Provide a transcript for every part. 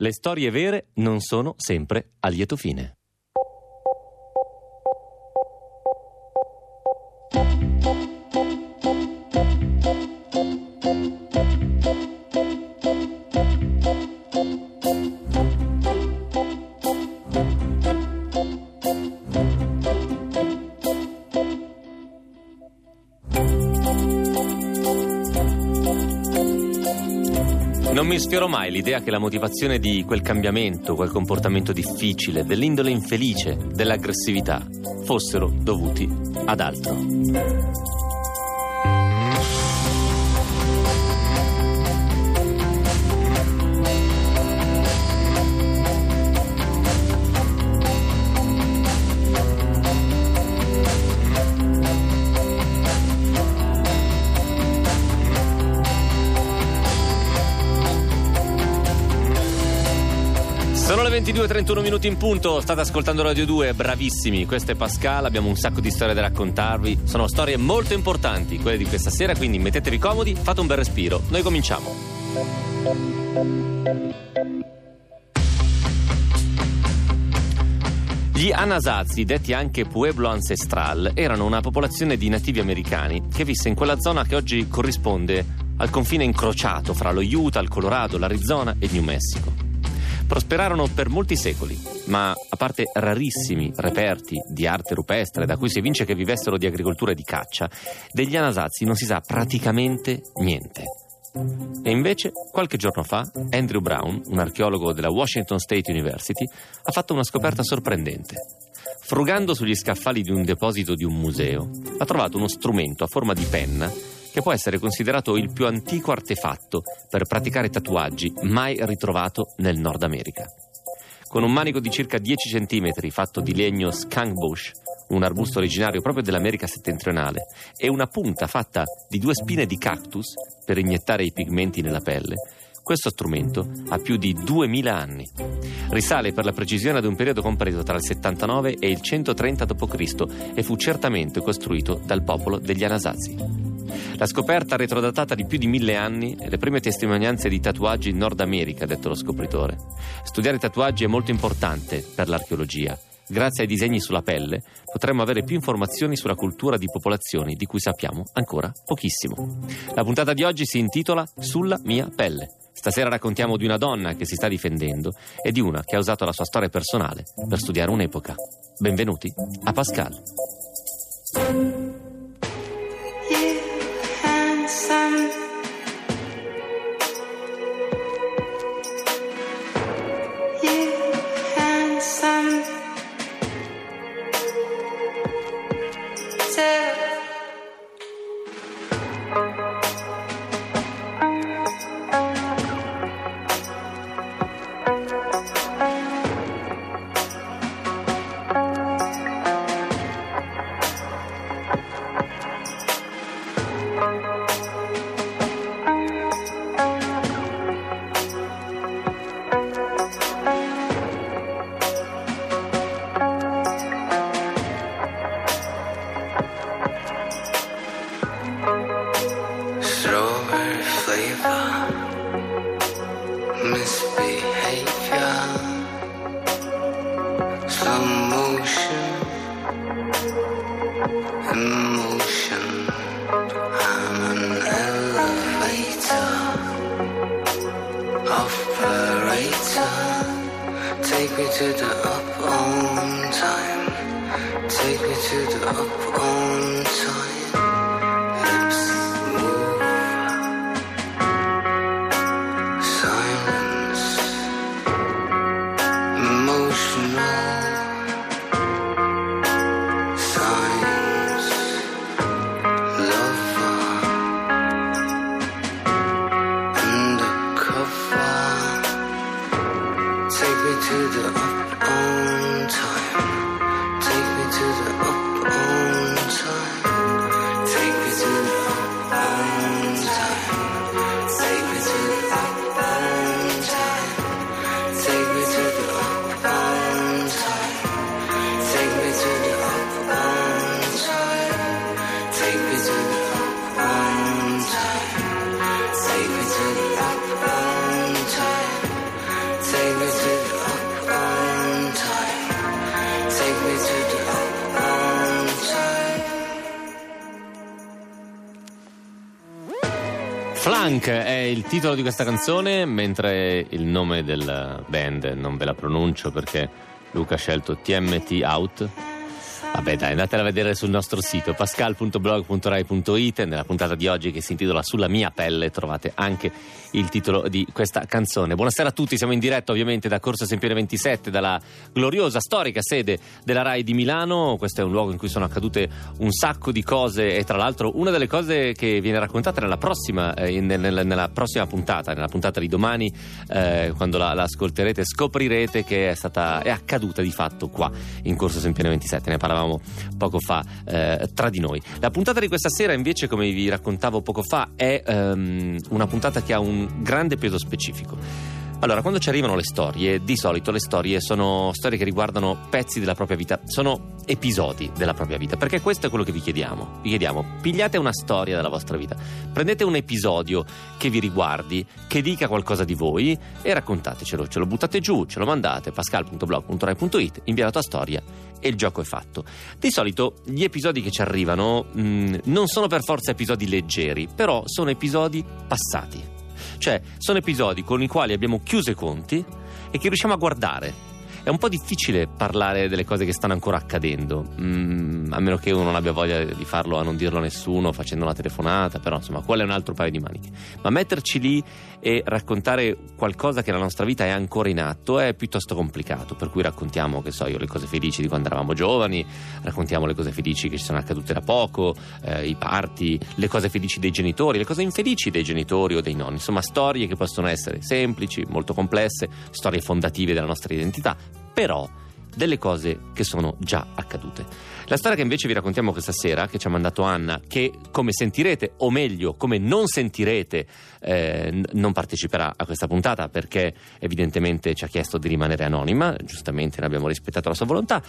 Le storie vere non sono sempre a lieto fine. Sfioro mai l'idea che la motivazione di quel cambiamento, quel comportamento difficile, dell'indole infelice, dell'aggressività, fossero dovuti ad altro. 22.31 minuti in punto, state ascoltando Radio 2, bravissimi, questo è Pascal, abbiamo un sacco di storie da raccontarvi, sono storie molto importanti, quelle di questa sera, quindi mettetevi comodi, fate un bel respiro, noi cominciamo. Gli Anasazi, detti anche Pueblo Ancestral, erano una popolazione di nativi americani che visse in quella zona che oggi corrisponde al confine incrociato fra lo Utah, il Colorado, l'Arizona e il New Mexico. Prosperarono per molti secoli, ma a parte rarissimi reperti di arte rupestre da cui si evince che vivessero di agricoltura e di caccia, degli Anasazi non si sa praticamente niente. E invece, qualche giorno fa, Andrew Brown, un archeologo della Washington State University, ha fatto una scoperta sorprendente. Frugando sugli scaffali di un deposito di un museo, ha trovato uno strumento a forma di penna che può essere considerato il più antico artefatto per praticare tatuaggi mai ritrovato nel Nord America. Con un manico di circa 10 cm fatto di legno skunk un arbusto originario proprio dell'America settentrionale, e una punta fatta di due spine di cactus per iniettare i pigmenti nella pelle, questo strumento ha più di 2000 anni. Risale per la precisione ad un periodo compreso tra il 79 e il 130 d.C. e fu certamente costruito dal popolo degli Anasazi. La scoperta retrodatata di più di mille anni e le prime testimonianze di tatuaggi in Nord America, ha detto lo scopritore. Studiare tatuaggi è molto importante per l'archeologia. Grazie ai disegni sulla pelle potremmo avere più informazioni sulla cultura di popolazioni di cui sappiamo ancora pochissimo. La puntata di oggi si intitola Sulla mia pelle. Stasera raccontiamo di una donna che si sta difendendo e di una che ha usato la sua storia personale per studiare un'epoca. Benvenuti a Pascal. sun Take me to the up on time. Titolo di questa canzone, mentre il nome del band non ve la pronuncio perché Luca ha scelto TMT Out. Vabbè dai, andatela a vedere sul nostro sito pascal.blog.rai.it nella puntata di oggi che si intitola Sulla mia pelle trovate anche il titolo di questa canzone. Buonasera a tutti, siamo in diretta ovviamente da Corso Sempione 27 dalla gloriosa storica sede della RAI di Milano. Questo è un luogo in cui sono accadute un sacco di cose e tra l'altro una delle cose che viene raccontata nella prossima, eh, nel- nel- nella prossima puntata, nella puntata di domani, eh, quando la, la ascolterete scoprirete che è stata è accaduta di fatto qua in Corso Sempione 27. Ne parlavamo poco fa eh, tra di noi. La puntata di questa sera, invece, come vi raccontavo poco fa, è ehm, una puntata che ha un grande peso specifico. Allora, quando ci arrivano le storie, di solito le storie sono storie che riguardano pezzi della propria vita, sono episodi della propria vita, perché questo è quello che vi chiediamo. Vi chiediamo, pigliate una storia della vostra vita, prendete un episodio che vi riguardi, che dica qualcosa di voi e raccontatecelo, ce lo buttate giù, ce lo mandate, pascal.blog.rai.it, la tua storia e il gioco è fatto. Di solito gli episodi che ci arrivano mh, non sono per forza episodi leggeri, però sono episodi passati. Cioè, sono episodi con i quali abbiamo chiuso i conti e che riusciamo a guardare. È un po' difficile parlare delle cose che stanno ancora accadendo, mm, a meno che uno non abbia voglia di farlo a non dirlo a nessuno facendo una telefonata, però insomma, quello è un altro paio di maniche. Ma metterci lì e raccontare qualcosa che nella nostra vita è ancora in atto è piuttosto complicato, per cui raccontiamo, che so io, le cose felici di quando eravamo giovani, raccontiamo le cose felici che ci sono accadute da poco, eh, i parti, le cose felici dei genitori, le cose infelici dei genitori o dei nonni, insomma storie che possono essere semplici, molto complesse, storie fondative della nostra identità, però delle cose che sono già accadute. La storia che invece vi raccontiamo questa sera, che ci ha mandato Anna, che come sentirete, o meglio, come non sentirete, eh, non parteciperà a questa puntata perché evidentemente ci ha chiesto di rimanere anonima, giustamente ne abbiamo rispettato la sua volontà,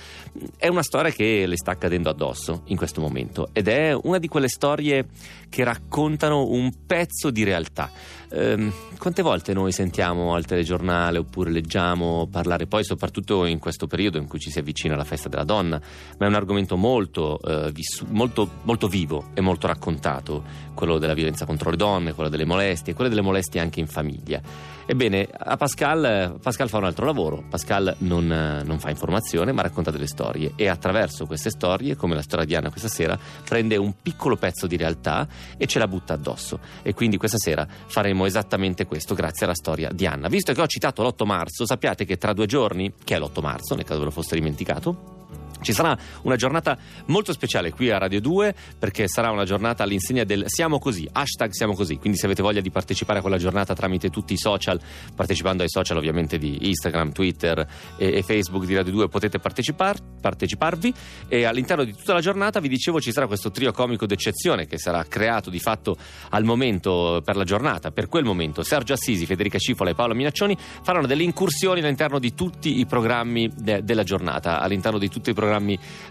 è una storia che le sta accadendo addosso in questo momento ed è una di quelle storie che raccontano un pezzo di realtà. Ehm, quante volte noi sentiamo al telegiornale oppure leggiamo parlare poi soprattutto in questo periodo in cui ci si avvicina alla festa della donna, ma è un argomento molto, eh, vissu- molto, molto vivo e molto raccontato, quello della violenza contro le donne, quello delle molestie, quello delle molestie anche in famiglia. Ebbene, a Pascal, Pascal fa un altro lavoro, Pascal non, non fa informazione ma racconta delle storie e attraverso queste storie, come la storia di Anna questa sera, prende un piccolo pezzo di realtà e ce la butta addosso. E quindi questa sera faremo esattamente questo grazie alla storia di Anna. Visto che ho citato l'8 marzo, sappiate che tra due giorni, che è l'8 marzo, nel caso ve lo foste dimenticato, ci sarà una giornata molto speciale qui a Radio 2 perché sarà una giornata all'insegna del Siamo Così, hashtag Siamo Così, quindi se avete voglia di partecipare a quella giornata tramite tutti i social, partecipando ai social ovviamente di Instagram, Twitter e, e Facebook di Radio 2 potete partecipar- parteciparvi. E all'interno di tutta la giornata vi dicevo ci sarà questo trio comico d'eccezione che sarà creato di fatto al momento per la giornata, per quel momento. Sergio Assisi, Federica Cifola e Paolo Minaccioni faranno delle incursioni all'interno di tutti i programmi de- della giornata, all'interno di tutti i programmi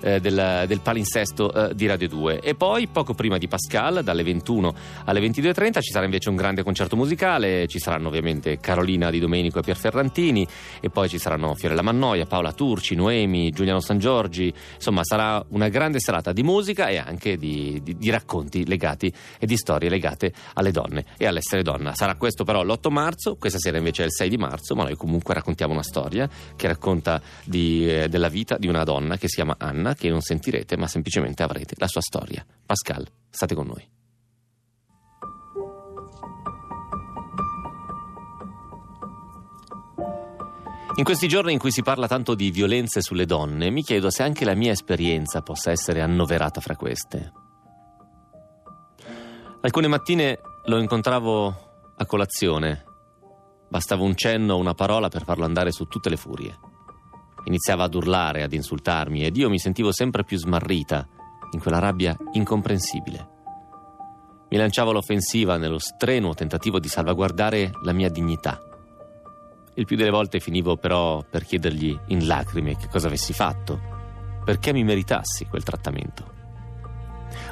eh, del, del palinsesto eh, di Radio 2 e poi poco prima di Pascal dalle 21 alle 22.30 ci sarà invece un grande concerto musicale. Ci saranno ovviamente Carolina Di Domenico e Pier Ferrantini. E poi ci saranno Fiorella Mannoia, Paola Turci, Noemi, Giuliano San Giorgi. Insomma sarà una grande serata di musica e anche di, di- di racconti legati e di storie legate alle donne e all'essere donna. Sarà questo però l'8 marzo questa sera invece è il 6 di marzo ma noi comunque raccontiamo una storia che racconta di, eh, della vita di una donna che si chiama Anna, che non sentirete, ma semplicemente avrete la sua storia. Pascal, state con noi. In questi giorni in cui si parla tanto di violenze sulle donne, mi chiedo se anche la mia esperienza possa essere annoverata fra queste. Alcune mattine lo incontravo a colazione. Bastava un cenno o una parola per farlo andare su tutte le furie. Iniziava ad urlare, ad insultarmi ed io mi sentivo sempre più smarrita in quella rabbia incomprensibile. Mi lanciavo all'offensiva nello strenuo tentativo di salvaguardare la mia dignità. Il più delle volte finivo però per chiedergli in lacrime che cosa avessi fatto, perché mi meritassi quel trattamento.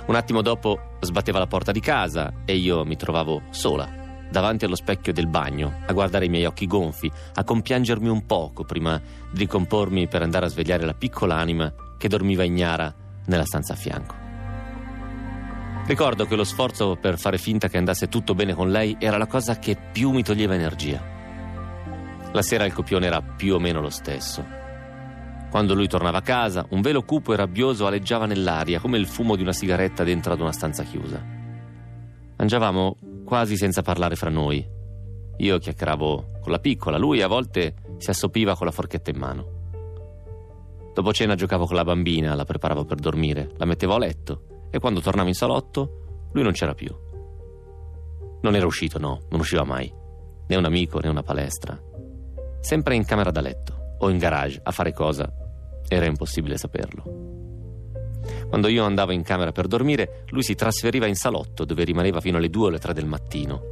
Un attimo dopo sbatteva la porta di casa e io mi trovavo sola, davanti allo specchio del bagno, a guardare i miei occhi gonfi, a compiangermi un poco prima di ricompormi per andare a svegliare la piccola anima che dormiva ignara nella stanza a fianco. Ricordo che lo sforzo per fare finta che andasse tutto bene con lei era la cosa che più mi toglieva energia. La sera il copione era più o meno lo stesso. Quando lui tornava a casa, un velo cupo e rabbioso aleggiava nell'aria come il fumo di una sigaretta dentro ad una stanza chiusa. Mangiavamo quasi senza parlare fra noi. Io chiacchieravo con la piccola, lui a volte si assopiva con la forchetta in mano. Dopo cena giocavo con la bambina, la preparavo per dormire, la mettevo a letto e quando tornavo in salotto lui non c'era più. Non era uscito, no, non usciva mai. Né un amico né una palestra. Sempre in camera da letto o in garage a fare cosa era impossibile saperlo. Quando io andavo in camera per dormire, lui si trasferiva in salotto dove rimaneva fino alle 2 o alle 3 del mattino.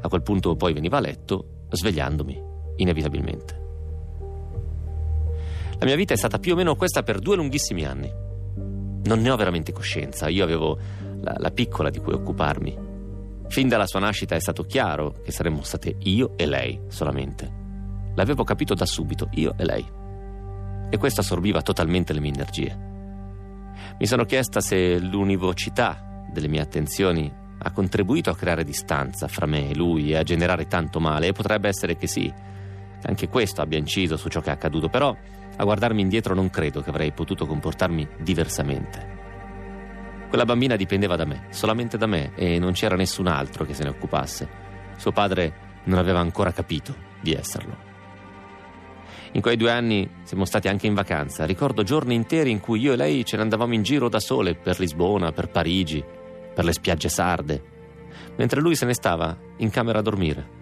A quel punto poi veniva a letto, svegliandomi, inevitabilmente. La mia vita è stata più o meno questa per due lunghissimi anni. Non ne ho veramente coscienza, io avevo la, la piccola di cui occuparmi. Fin dalla sua nascita è stato chiaro che saremmo state io e lei solamente. L'avevo capito da subito, io e lei. E questo assorbiva totalmente le mie energie. Mi sono chiesta se l'univocità delle mie attenzioni ha contribuito a creare distanza fra me e lui e a generare tanto male, e potrebbe essere che sì, che anche questo abbia inciso su ciò che è accaduto, però a guardarmi indietro non credo che avrei potuto comportarmi diversamente. Quella bambina dipendeva da me, solamente da me, e non c'era nessun altro che se ne occupasse. Suo padre non aveva ancora capito di esserlo. In quei due anni siamo stati anche in vacanza. Ricordo giorni interi in cui io e lei ce ne andavamo in giro da sole per Lisbona, per Parigi, per le spiagge sarde, mentre lui se ne stava in camera a dormire.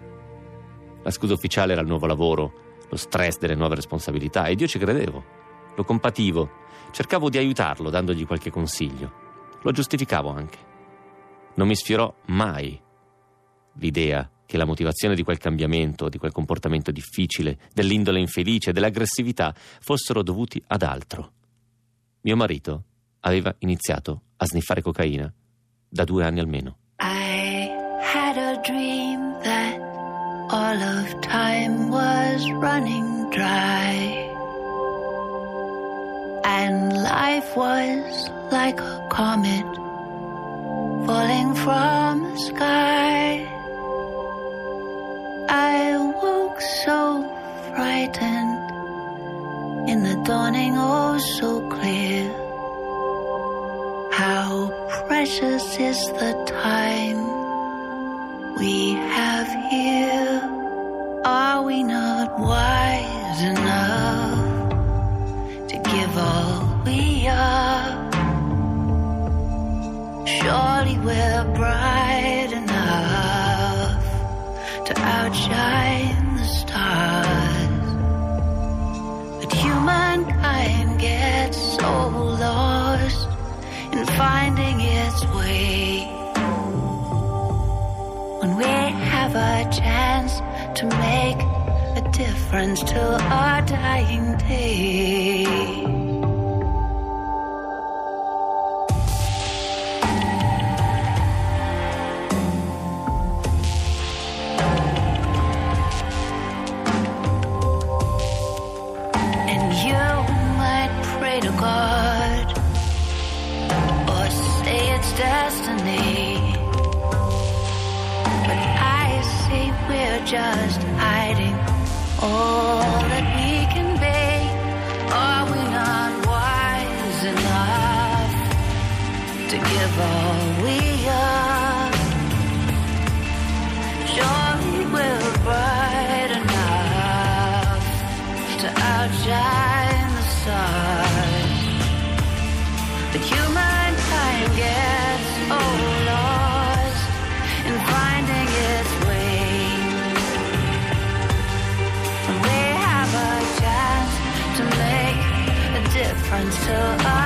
La scusa ufficiale era il nuovo lavoro, lo stress delle nuove responsabilità ed io ci credevo. Lo compativo, cercavo di aiutarlo dandogli qualche consiglio. Lo giustificavo anche. Non mi sfiorò mai l'idea che la motivazione di quel cambiamento, di quel comportamento difficile, dell'indole infelice, dell'aggressività fossero dovuti ad altro. Mio marito aveva iniziato a sniffare cocaina da due anni almeno. I had a dream that all of time was running dry. And life was like a comet falling from the sky. I woke so frightened in the dawning, oh so clear. How precious is the time we have here. Are we not wise enough to give all we are? Surely we're bright outshine the stars. But humankind gets so lost in finding its way. When we have a chance to make a difference till our dying day. Just hiding. All until I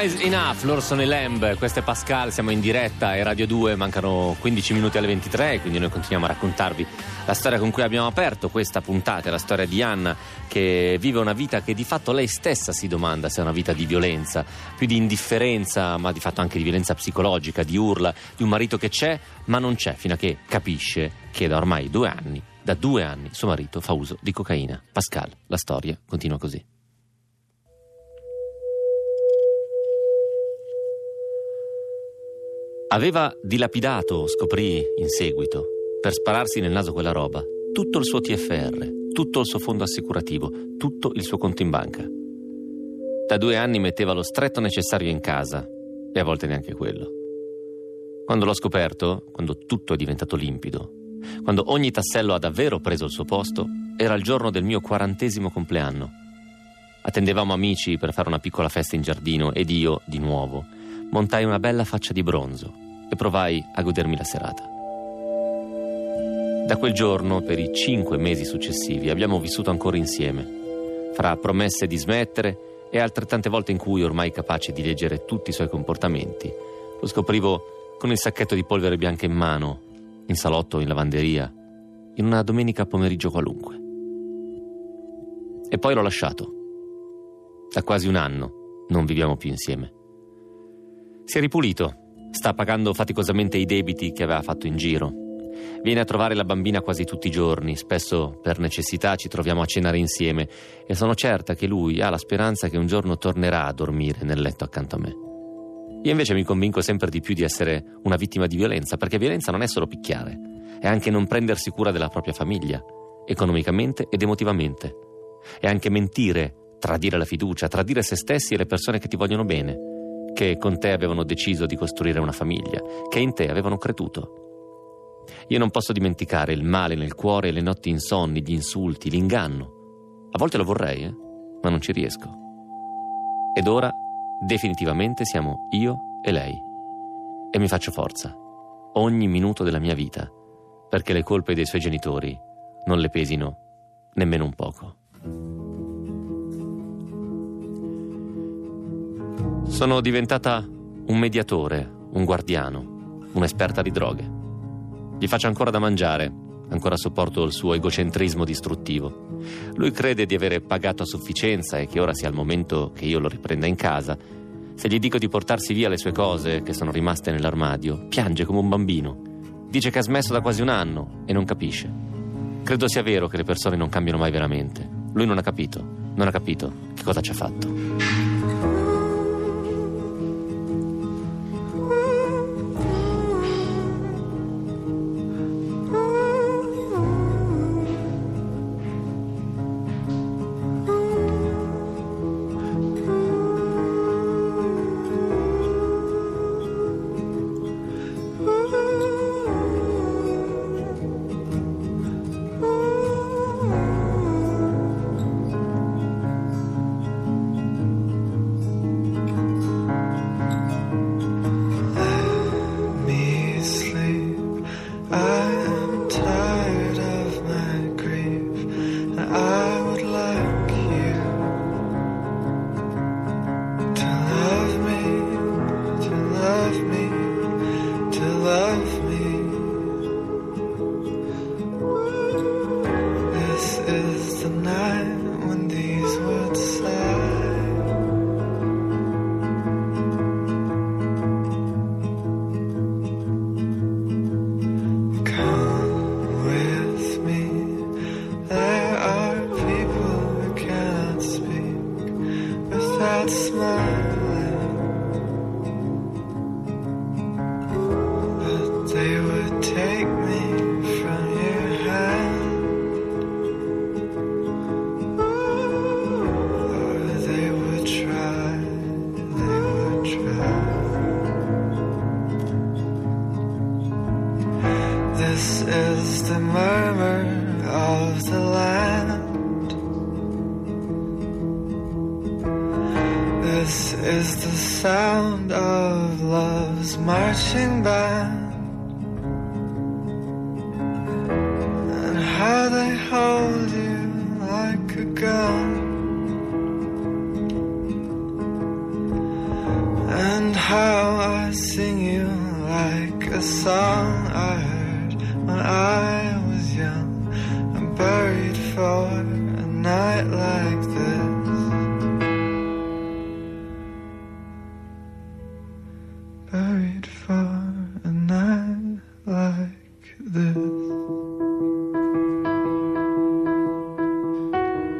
Wise Enough, sono i Lamb, questo è Pascal, siamo in diretta e Radio 2, mancano 15 minuti alle 23, quindi noi continuiamo a raccontarvi la storia con cui abbiamo aperto questa puntata, la storia di Anna che vive una vita che di fatto lei stessa si domanda se è una vita di violenza, più di indifferenza, ma di fatto anche di violenza psicologica, di urla, di un marito che c'è, ma non c'è, fino a che capisce che da ormai due anni, da due anni, suo marito fa uso di cocaina. Pascal, la storia continua così. Aveva dilapidato, scoprì in seguito, per spararsi nel naso quella roba, tutto il suo TFR, tutto il suo fondo assicurativo, tutto il suo conto in banca. Da due anni metteva lo stretto necessario in casa e a volte neanche quello. Quando l'ho scoperto, quando tutto è diventato limpido, quando ogni tassello ha davvero preso il suo posto, era il giorno del mio quarantesimo compleanno. Attendevamo amici per fare una piccola festa in giardino ed io, di nuovo, montai una bella faccia di bronzo e provai a godermi la serata. Da quel giorno, per i cinque mesi successivi, abbiamo vissuto ancora insieme, fra promesse di smettere e altrettante volte in cui, ormai capace di leggere tutti i suoi comportamenti, lo scoprivo con il sacchetto di polvere bianca in mano, in salotto o in lavanderia, in una domenica pomeriggio qualunque. E poi l'ho lasciato. Da quasi un anno non viviamo più insieme. Si è ripulito, sta pagando faticosamente i debiti che aveva fatto in giro. Viene a trovare la bambina quasi tutti i giorni, spesso per necessità ci troviamo a cenare insieme e sono certa che lui ha la speranza che un giorno tornerà a dormire nel letto accanto a me. Io invece mi convinco sempre di più di essere una vittima di violenza, perché violenza non è solo picchiare, è anche non prendersi cura della propria famiglia, economicamente ed emotivamente. È anche mentire, tradire la fiducia, tradire se stessi e le persone che ti vogliono bene che con te avevano deciso di costruire una famiglia, che in te avevano creduto. Io non posso dimenticare il male nel cuore, le notti insonni, gli insulti, l'inganno. A volte lo vorrei, eh? ma non ci riesco. Ed ora, definitivamente, siamo io e lei. E mi faccio forza, ogni minuto della mia vita, perché le colpe dei suoi genitori non le pesino nemmeno un poco. Sono diventata un mediatore, un guardiano, un'esperta di droghe. Gli faccio ancora da mangiare, ancora sopporto il suo egocentrismo distruttivo. Lui crede di avere pagato a sufficienza e che ora sia il momento che io lo riprenda in casa. Se gli dico di portarsi via le sue cose che sono rimaste nell'armadio, piange come un bambino. Dice che ha smesso da quasi un anno e non capisce. Credo sia vero che le persone non cambiano mai veramente. Lui non ha capito, non ha capito che cosa ci ha fatto.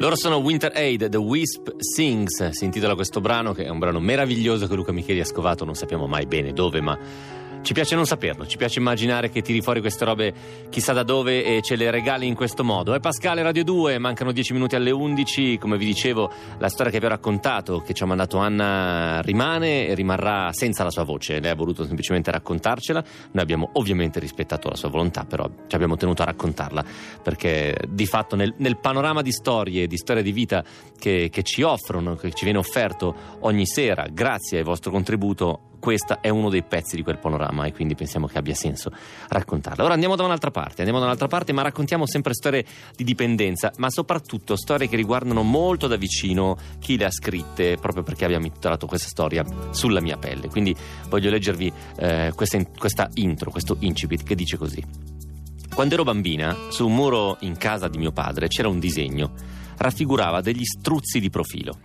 Loro sono Winter Aid, The Wisp Sings, si intitola questo brano che è un brano meraviglioso che Luca Micheli ha scovato, non sappiamo mai bene dove, ma ci piace non saperlo, ci piace immaginare che tiri fuori queste robe chissà da dove e ce le regali in questo modo. È Pascale Radio 2, mancano 10 minuti alle 11, come vi dicevo la storia che vi ho raccontato, che ci ha mandato Anna rimane e rimarrà senza la sua voce, lei ha voluto semplicemente raccontarcela, noi abbiamo ovviamente rispettato la sua volontà, però ci abbiamo tenuto a raccontarla, perché di fatto nel, nel panorama di storie, di storia di vita che, che ci offrono, che ci viene offerto ogni sera, grazie al vostro contributo, questo è uno dei pezzi di quel panorama e quindi pensiamo che abbia senso raccontarla. Ora andiamo da un'altra parte, andiamo da un'altra parte, ma raccontiamo sempre storie di dipendenza, ma soprattutto storie che riguardano molto da vicino chi le ha scritte, proprio perché abbiamo intitolato questa storia sulla mia pelle. Quindi voglio leggervi eh, questa, questa intro, questo incipit che dice così. Quando ero bambina, su un muro in casa di mio padre c'era un disegno raffigurava degli struzzi di profilo.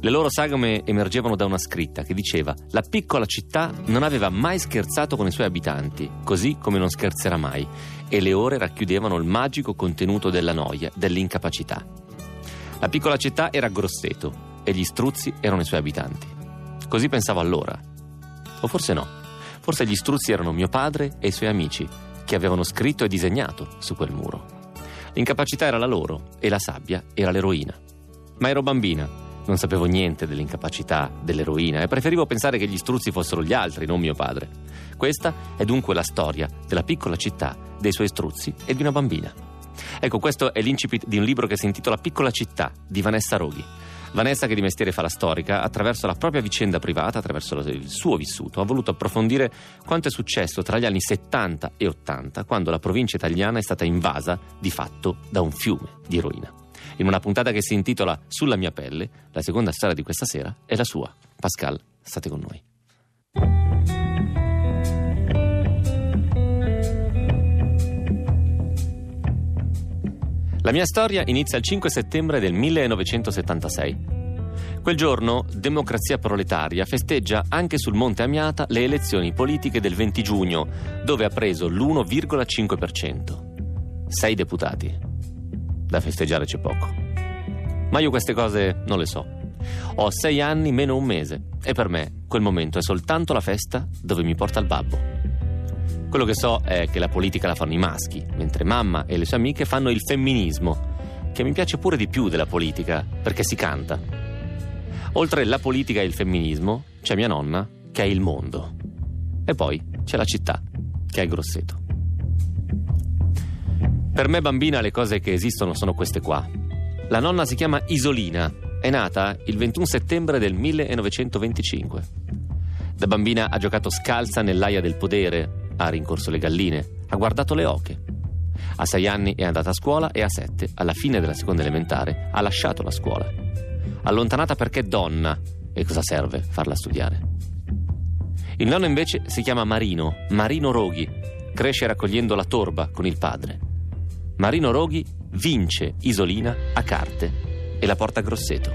Le loro sagome emergevano da una scritta che diceva La piccola città non aveva mai scherzato con i suoi abitanti, così come non scherzerà mai, e le ore racchiudevano il magico contenuto della noia, dell'incapacità. La piccola città era Grosseto e gli struzzi erano i suoi abitanti. Così pensavo allora. O forse no. Forse gli struzzi erano mio padre e i suoi amici, che avevano scritto e disegnato su quel muro. L'incapacità era la loro e la sabbia era l'eroina. Ma ero bambina, non sapevo niente dell'incapacità dell'eroina e preferivo pensare che gli struzzi fossero gli altri, non mio padre. Questa è dunque la storia della piccola città, dei suoi struzzi e di una bambina. Ecco, questo è l'incipit di un libro che si intitola Piccola città di Vanessa Roghi. Vanessa, che di mestiere fa la storica, attraverso la propria vicenda privata, attraverso il suo vissuto, ha voluto approfondire quanto è successo tra gli anni 70 e 80, quando la provincia italiana è stata invasa di fatto da un fiume di eroina. In una puntata che si intitola Sulla mia pelle, la seconda storia di questa sera è la sua. Pascal, state con noi. La mia storia inizia il 5 settembre del 1976. Quel giorno Democrazia Proletaria festeggia anche sul Monte Amiata le elezioni politiche del 20 giugno, dove ha preso l'1,5%. Sei deputati. Da festeggiare c'è poco. Ma io queste cose non le so. Ho sei anni meno un mese e per me quel momento è soltanto la festa dove mi porta il babbo. Quello che so è che la politica la fanno i maschi, mentre mamma e le sue amiche fanno il femminismo, che mi piace pure di più della politica, perché si canta. Oltre la politica e il femminismo, c'è mia nonna, che è il mondo. E poi c'è la città, che è Grosseto. Per me bambina le cose che esistono sono queste qua. La nonna si chiama Isolina, è nata il 21 settembre del 1925. Da bambina ha giocato scalza nell'aia del podere, ha rincorso le galline, ha guardato le oche. A sei anni è andata a scuola e a sette, alla fine della seconda elementare, ha lasciato la scuola. Allontanata perché donna. E cosa serve farla studiare? Il nonno invece si chiama Marino, Marino Roghi. Cresce raccogliendo la torba con il padre. Marino Roghi vince Isolina a carte e la porta a Grosseto.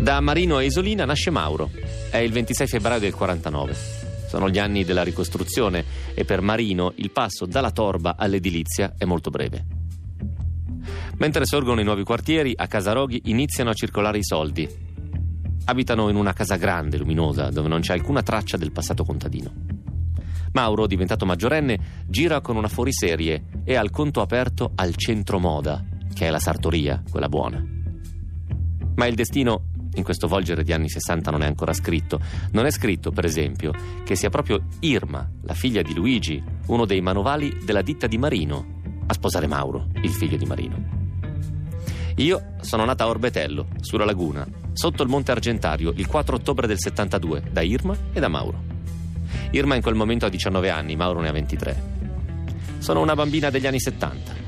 Da Marino a Isolina nasce Mauro, è il 26 febbraio del 49. Sono gli anni della ricostruzione e per Marino il passo dalla torba all'edilizia è molto breve. Mentre sorgono i nuovi quartieri, a Casaroghi iniziano a circolare i soldi. Abitano in una casa grande, luminosa, dove non c'è alcuna traccia del passato contadino. Mauro, diventato maggiorenne, gira con una fuoriserie e ha il conto aperto al centro moda, che è la sartoria, quella buona. Ma il destino in questo volgere di anni 60 non è ancora scritto. Non è scritto, per esempio, che sia proprio Irma, la figlia di Luigi, uno dei manovali della ditta di Marino, a sposare Mauro, il figlio di Marino. Io sono nata a Orbetello, sulla laguna, sotto il Monte Argentario, il 4 ottobre del 72, da Irma e da Mauro. Irma in quel momento ha 19 anni, Mauro ne ha 23. Sono una bambina degli anni 70.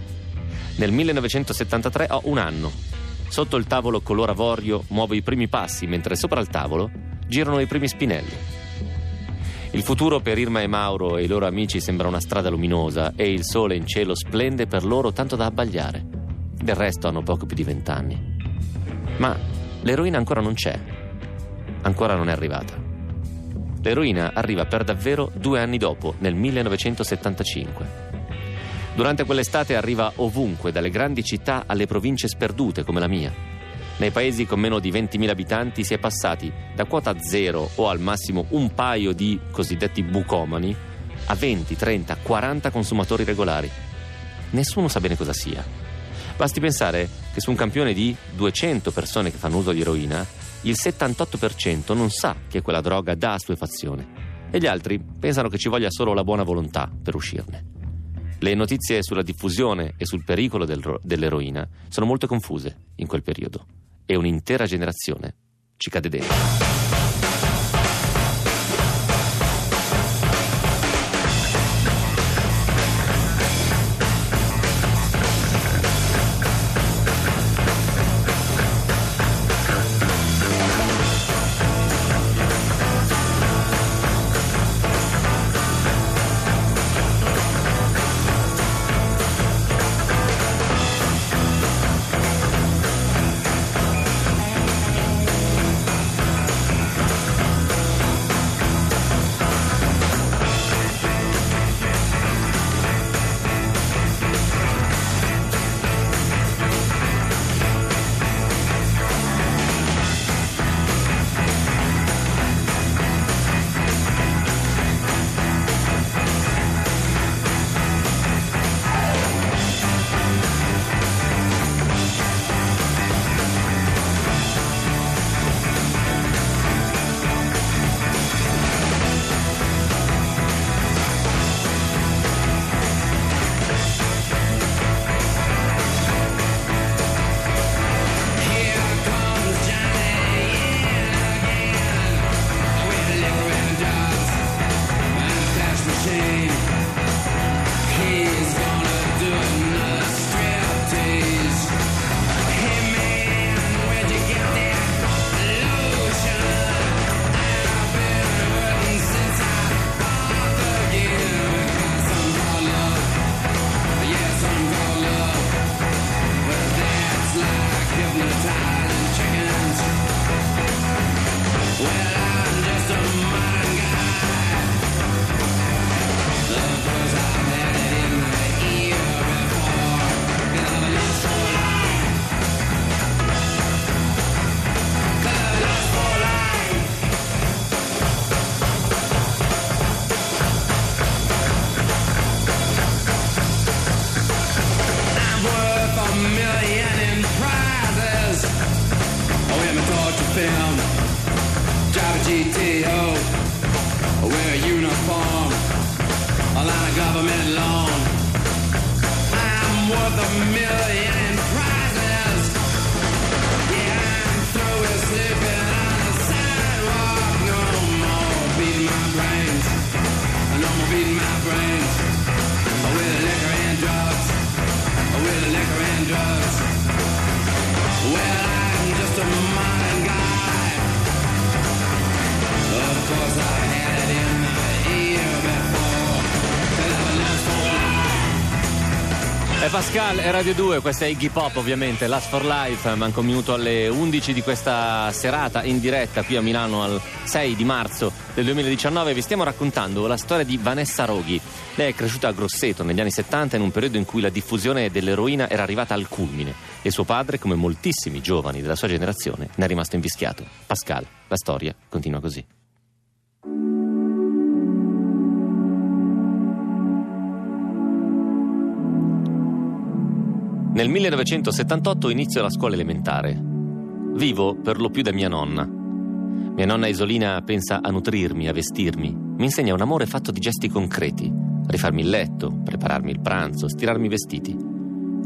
Nel 1973 ho un anno Sotto il tavolo color avorio muovo i primi passi, mentre sopra il tavolo girano i primi spinelli. Il futuro per Irma e Mauro e i loro amici sembra una strada luminosa e il sole in cielo splende per loro tanto da abbagliare. del resto hanno poco più di vent'anni. Ma l'eroina ancora non c'è, ancora non è arrivata. L'eroina arriva per davvero due anni dopo, nel 1975. Durante quell'estate arriva ovunque, dalle grandi città alle province sperdute come la mia. Nei paesi con meno di 20.000 abitanti si è passati da quota zero o al massimo un paio di cosiddetti bucomani a 20, 30, 40 consumatori regolari. Nessuno sa bene cosa sia. Basti pensare che su un campione di 200 persone che fanno uso di eroina, il 78% non sa che quella droga dà assuefazione e gli altri pensano che ci voglia solo la buona volontà per uscirne. Le notizie sulla diffusione e sul pericolo del, dell'eroina sono molto confuse in quel periodo e un'intera generazione ci cade dentro. Pascal, è Radio 2, questa è Iggy Pop ovviamente, Last for Life, manca un minuto alle 11 di questa serata in diretta qui a Milano al 6 di marzo del 2019 vi stiamo raccontando la storia di Vanessa Roghi. Lei è cresciuta a Grosseto negli anni 70 in un periodo in cui la diffusione dell'eroina era arrivata al culmine e suo padre, come moltissimi giovani della sua generazione, ne è rimasto invischiato. Pascal, la storia continua così. Nel 1978 inizio la scuola elementare. Vivo per lo più da mia nonna. Mia nonna Isolina pensa a nutrirmi, a vestirmi. Mi insegna un amore fatto di gesti concreti. Rifarmi il letto, prepararmi il pranzo, stirarmi i vestiti.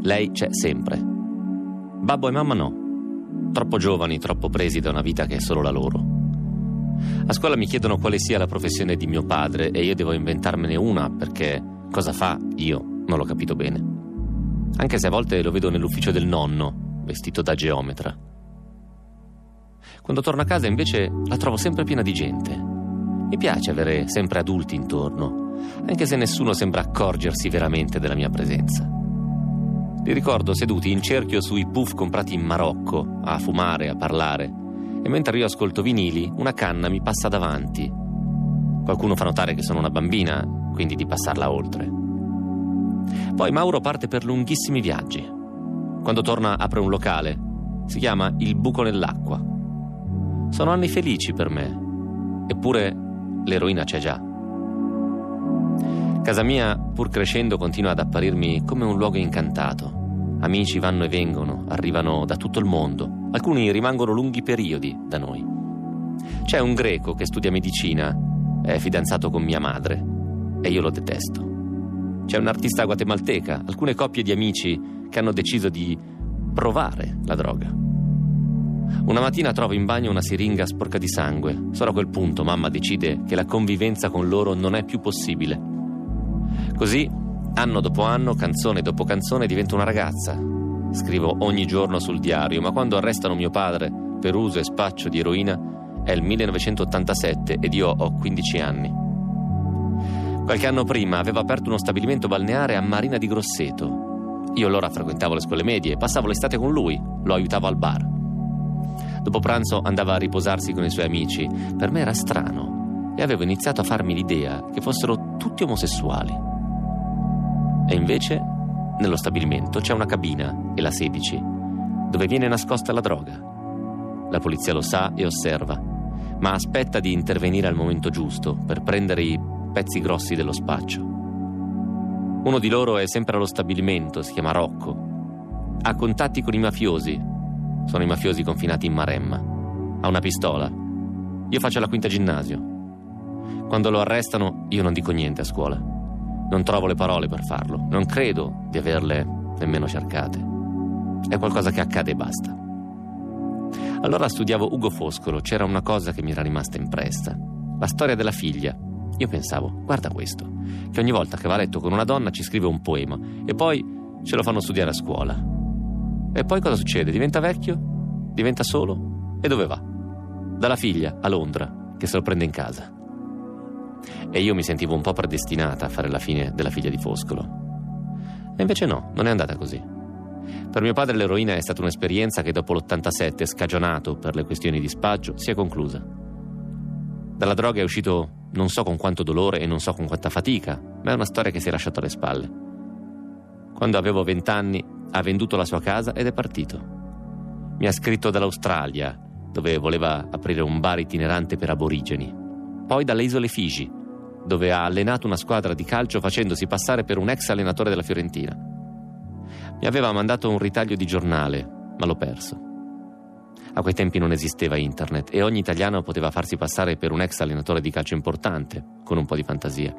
Lei c'è sempre. Babbo e mamma no. Troppo giovani, troppo presi da una vita che è solo la loro. A scuola mi chiedono quale sia la professione di mio padre e io devo inventarmene una perché cosa fa io non l'ho capito bene anche se a volte lo vedo nell'ufficio del nonno, vestito da geometra. Quando torno a casa invece la trovo sempre piena di gente. Mi piace avere sempre adulti intorno, anche se nessuno sembra accorgersi veramente della mia presenza. Li ricordo seduti in cerchio sui puff comprati in Marocco, a fumare, a parlare. E mentre io ascolto vinili, una canna mi passa davanti. Qualcuno fa notare che sono una bambina, quindi di passarla oltre. Poi Mauro parte per lunghissimi viaggi. Quando torna apre un locale. Si chiama Il buco nell'acqua. Sono anni felici per me. Eppure l'eroina c'è già. Casa mia, pur crescendo, continua ad apparirmi come un luogo incantato. Amici vanno e vengono, arrivano da tutto il mondo. Alcuni rimangono lunghi periodi da noi. C'è un greco che studia medicina, è fidanzato con mia madre e io lo detesto. C'è un'artista guatemalteca, alcune coppie di amici che hanno deciso di provare la droga. Una mattina trovo in bagno una siringa sporca di sangue. Solo a quel punto mamma decide che la convivenza con loro non è più possibile Così, anno dopo anno, canzone dopo canzone, divento una ragazza. Scrivo ogni giorno sul diario, ma quando arrestano mio padre per uso e spaccio di eroina è il 1987 ed io ho 15 anni. Qualche anno prima aveva aperto uno stabilimento balneare a Marina di Grosseto. Io allora frequentavo le scuole medie, passavo l'estate con lui, lo aiutavo al bar. Dopo pranzo andava a riposarsi con i suoi amici. Per me era strano e avevo iniziato a farmi l'idea che fossero tutti omosessuali. E invece, nello stabilimento c'è una cabina e la 16, dove viene nascosta la droga. La polizia lo sa e osserva, ma aspetta di intervenire al momento giusto per prendere i pezzi grossi dello spaccio. Uno di loro è sempre allo stabilimento, si chiama Rocco. Ha contatti con i mafiosi. Sono i mafiosi confinati in Maremma. Ha una pistola. Io faccio la quinta ginnasio. Quando lo arrestano, io non dico niente a scuola. Non trovo le parole per farlo. Non credo di averle nemmeno cercate. È qualcosa che accade e basta. Allora studiavo Ugo Foscolo, c'era una cosa che mi era rimasta impressa. La storia della figlia. Io pensavo, guarda questo, che ogni volta che va a letto con una donna ci scrive un poema e poi ce lo fanno studiare a scuola. E poi cosa succede? Diventa vecchio? Diventa solo? E dove va? Dalla figlia a Londra, che se lo prende in casa e io mi sentivo un po' predestinata a fare la fine della figlia di Foscolo. E invece no, non è andata così. Per mio padre l'eroina è stata un'esperienza che dopo l'87, scagionato per le questioni di spaccio, si è conclusa. Dalla droga è uscito non so con quanto dolore e non so con quanta fatica, ma è una storia che si è lasciata alle spalle. Quando avevo vent'anni ha venduto la sua casa ed è partito. Mi ha scritto dall'Australia, dove voleva aprire un bar itinerante per aborigeni poi dalle isole Figi, dove ha allenato una squadra di calcio facendosi passare per un ex allenatore della Fiorentina. Mi aveva mandato un ritaglio di giornale, ma l'ho perso. A quei tempi non esisteva internet e ogni italiano poteva farsi passare per un ex allenatore di calcio importante, con un po' di fantasia.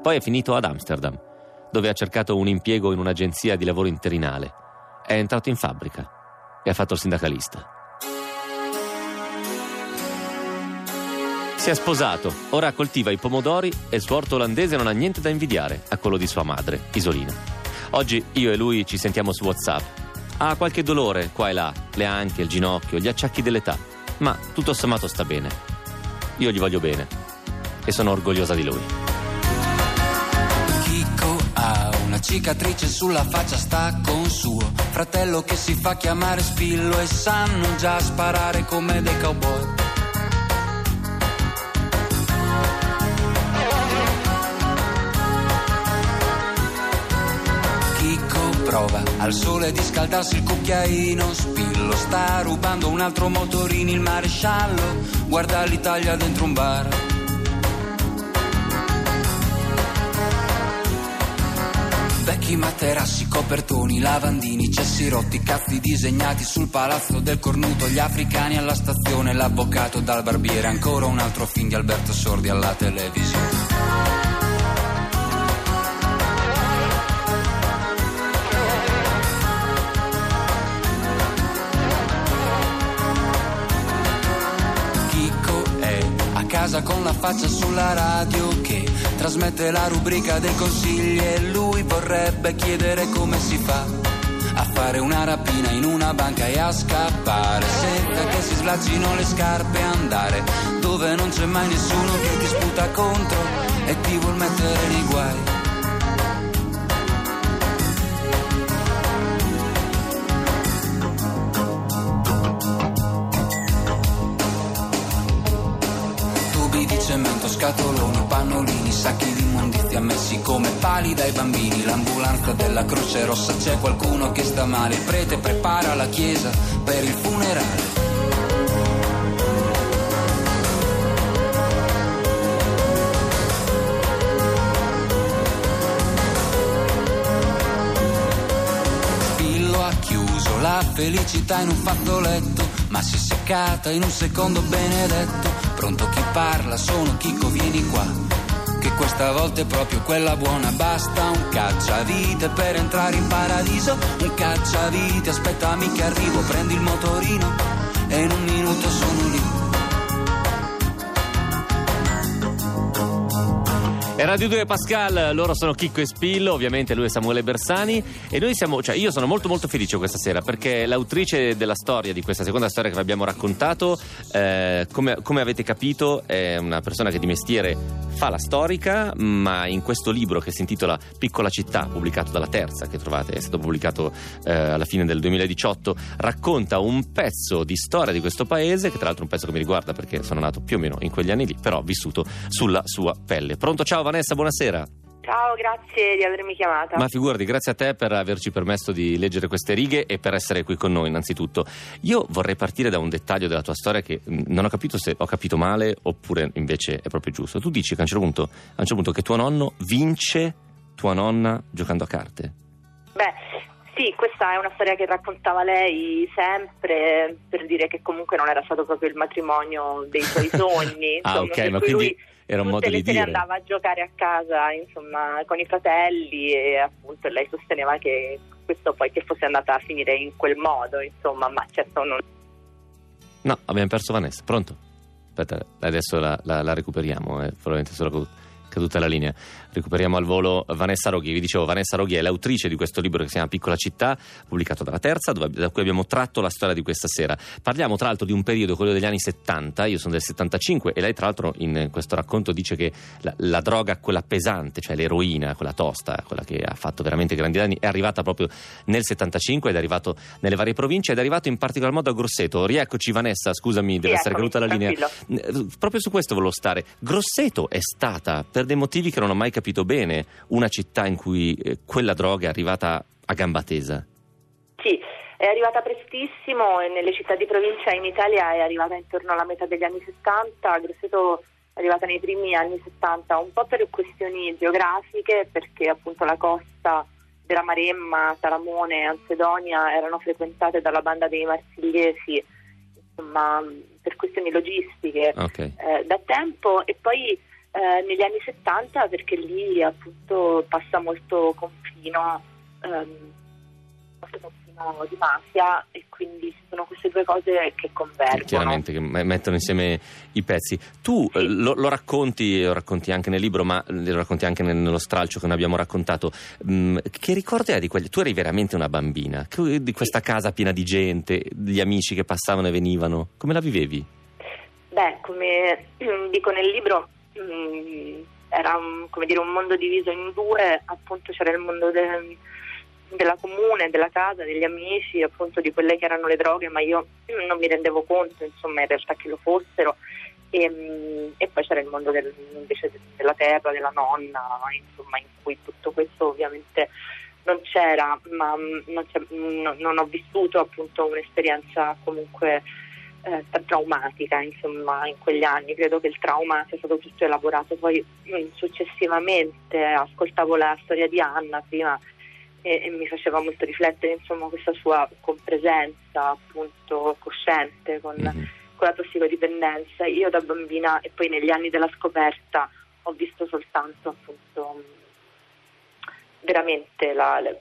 Poi è finito ad Amsterdam, dove ha cercato un impiego in un'agenzia di lavoro interinale. È entrato in fabbrica e ha fatto il sindacalista. Si è sposato, ora coltiva i pomodori e il suo orto olandese non ha niente da invidiare a quello di sua madre, Isolina. Oggi io e lui ci sentiamo su WhatsApp. Ha qualche dolore qua e là, le anche, il ginocchio, gli acciacchi dell'età, ma tutto sommato sta bene. Io gli voglio bene e sono orgogliosa di lui. Chico ha una cicatrice sulla faccia, sta con suo fratello che si fa chiamare spillo e sanno già sparare come dei cowboy. Prova al sole di scaldarsi il cucchiaino spillo sta rubando un altro motorino il maresciallo guarda l'Italia dentro un bar vecchi materassi, copertoni, lavandini, cessi rotti, cazzi disegnati sul palazzo del cornuto, gli africani alla stazione, l'avvocato dal barbiere, ancora un altro film di Alberto Sordi alla televisione. Casa con la faccia sulla radio che trasmette la rubrica dei consigli e lui vorrebbe chiedere come si fa a fare una rapina in una banca e a scappare. Senza che si slaccino le scarpe e andare dove non c'è mai nessuno che ti sputa contro e ti vuol mettere nei guai scatoloni, pannolini, sacchi di immondizia messi come pali dai bambini. L'ambulanza della Croce Rossa c'è qualcuno che sta male. Il prete prepara la chiesa per il funerale. Spillo ha chiuso la felicità in un fazzoletto, ma si è seccata in un secondo benedetto. Pronto chi parla, sono Chicco, vieni qua. Che questa volta è proprio quella buona, basta un cacciavite per entrare in paradiso. Un cacciavite, aspettami che arrivo, prendi il motorino e in un minuto sono lì. Radio 2 Pascal, loro sono Chicco e Spillo, ovviamente lui è Samuele Bersani e noi siamo, cioè io sono molto molto felice questa sera perché l'autrice della storia, di questa seconda storia che vi abbiamo raccontato, eh, come, come avete capito è una persona che di mestiere fa la storica, ma in questo libro che si intitola Piccola città, pubblicato dalla Terza, che trovate, è stato pubblicato eh, alla fine del 2018, racconta un pezzo di storia di questo paese, che tra l'altro è un pezzo che mi riguarda perché sono nato più o meno in quegli anni lì, però vissuto sulla sua pelle. Pronto? Ciao Vanessa, buonasera. Ciao, grazie di avermi chiamata. Ma figurati, grazie a te per averci permesso di leggere queste righe e per essere qui con noi innanzitutto. Io vorrei partire da un dettaglio della tua storia che mh, non ho capito se ho capito male oppure invece è proprio giusto. Tu dici che a un certo punto, a un certo punto che tuo nonno vince tua nonna giocando a carte. Beh, sì, questa è una storia che raccontava lei sempre per dire che comunque non era stato proprio il matrimonio dei suoi sogni. Ah, insomma, ok, ma quindi era un modo di dire. andava a giocare a casa, insomma, con i fratelli e appunto lei sosteneva che questo poi che fosse andata a finire in quel modo, insomma, ma certo non No, abbiamo perso Vanessa. Pronto? Aspetta, adesso la, la- la recuperiamo. È probabilmente solo caduta la linea. Recuperiamo al volo Vanessa Roghi. Vi dicevo, Vanessa Roghi è l'autrice di questo libro che si chiama Piccola città, pubblicato dalla Terza, dove- da cui abbiamo tratto la storia di questa sera. Parliamo tra l'altro di un periodo, quello degli anni 70, io sono del 75 e lei tra l'altro in questo racconto dice che la, la droga, quella pesante, cioè l'eroina, quella tosta, quella che ha fatto veramente grandi danni, è arrivata proprio nel 75 ed è arrivato nelle varie province ed è arrivato in particolar modo a Grosseto. Rieccoci Vanessa, scusami, deve essere caduta la linea. tranquillo. Proprio su questo volevo stare. Grosseto è stata, per dei motivi che non ho mai capito bene, una città in cui eh, quella droga è arrivata a gamba tesa. Sì, è arrivata prestissimo e nelle città di provincia in Italia è arrivata intorno alla metà degli anni 70, Grosseto è arrivata nei primi anni 70, un po' per questioni geografiche, perché appunto la costa della Maremma, Talamone, Ansedonia erano frequentate dalla banda dei marsigliesi, insomma per questioni logistiche Ok. eh, da tempo e poi eh, negli anni 70 perché lì appunto passa molto confino, ehm, molto confino di mafia e quindi sono queste due cose che convergono. Chiaramente che mettono insieme i pezzi. Tu eh, Sì. lo, lo racconti, lo racconti anche nel libro, ma lo racconti anche nel- nello stralcio che noi abbiamo raccontato. Mm, che ricordi hai di quelli? Tu eri veramente una bambina, di questa casa piena di gente, gli amici che passavano e venivano. Come la vivevi? Beh, come dico nel libro, mm, era un, dire, un mondo diviso in due, appunto c'era il mondo de- della comune, della casa, degli amici, appunto di quelle che erano le droghe, ma io non mi rendevo conto, insomma, in realtà che lo fossero. E, mm, e poi c'era il mondo del- invece de- della terra, della nonna, insomma, in cui tutto questo ovviamente non c'era, ma mm, non, non ho vissuto appunto un'esperienza comunque eh, tra- traumatica insomma in quegli anni. Credo che il trauma sia stato tutto elaborato. Poi mm, successivamente ascoltavo la storia di Anna prima e, e mi faceva molto riflettere insomma questa sua compresenza appunto cosciente con, Mhm. con la tossicodipendenza. Io da bambina e poi negli anni della scoperta ho visto soltanto appunto mh, veramente la, la-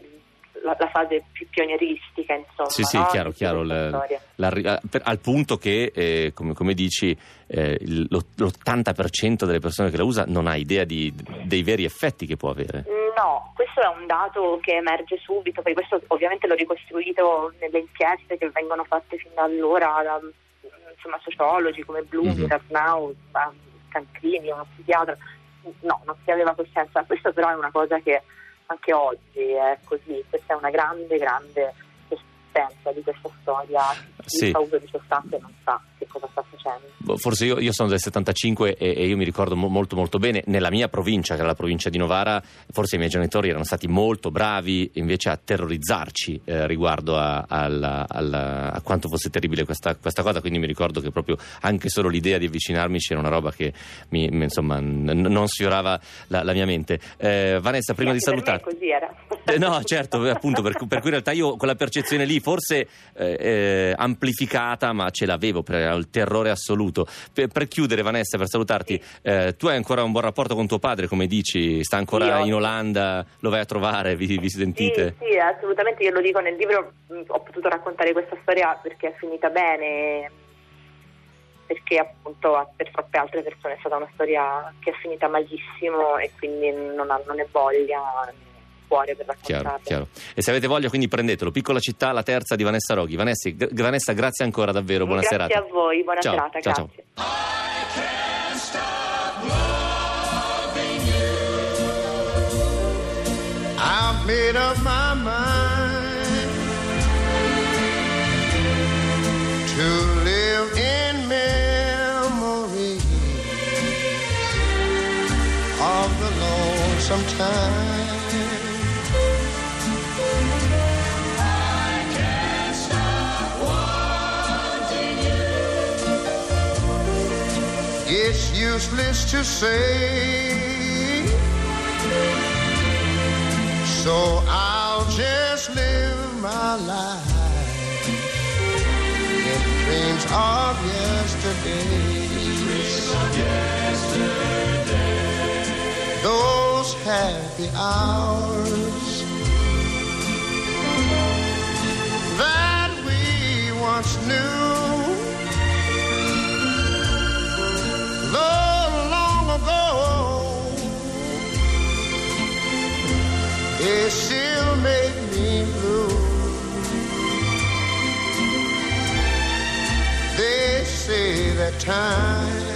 la- la fase più pionieristica insomma Sì, sì, no? chiaro, chiaro. la- eh, per- al punto che, eh, come, come dici, eh, il- lo- l'80% delle persone che la usa non ha idea di- dei veri effetti che può avere. No, questo è un dato che emerge subito, perché questo ovviamente l'ho ricostruito nelle inchieste che vengono fatte fin da allora da insomma, sociologi come Blumi, Mhm. Arnau, ma- Cancrini, uno psichiatra. No, non si aveva coscienza. Questo però è una cosa che anche oggi è così, questa è una grande, grande sa di questa storia, chi Sì. fa uso di sostanze non sa che cosa sta facendo. Forse io, io sono del 75 e, e io mi ricordo mo- molto molto bene, nella mia provincia, che era la provincia di Novara, forse i miei genitori erano stati molto bravi invece a terrorizzarci eh, riguardo a, alla- alla- a quanto fosse terribile questa, questa cosa, quindi mi ricordo che proprio anche solo l'idea di avvicinarmi c'era una roba che mi, insomma, n- non sfiorava la, la mia mente. Eh, Vanessa, prima di Sì, me salutarti... così era. Eh, no, certo, appunto, per, per cui in realtà io quella percezione lì, forse eh, eh, amplificata, ma ce l'avevo, per era il terrore assoluto. Per, per chiudere, Vanessa, per salutarti, eh, tu hai ancora un buon rapporto con tuo padre, come dici, sta ancora Sì, in Olanda, lo vai a trovare, vi, vi sentite? Sì, sì, assolutamente, io lo dico nel libro, mh, ho potuto raccontare questa storia perché è finita bene, perché appunto per troppe altre persone è stata una storia che è finita malissimo e quindi non hanno né voglia né cuore per Chiaro, raccontarla. chiaro. E se avete voglia, quindi prendetelo. Piccola città, la terza di Vanessa Roghi. Vanessa, gra- Vanessa grazie ancora davvero, buona Grazie serata. a voi, buona Ciao, serata, ciao, ciao. grazie. I've made useless to say so I'll just live my life in dreams of yesterday. Those happy hours that we once knew. They still make me blue. They say that time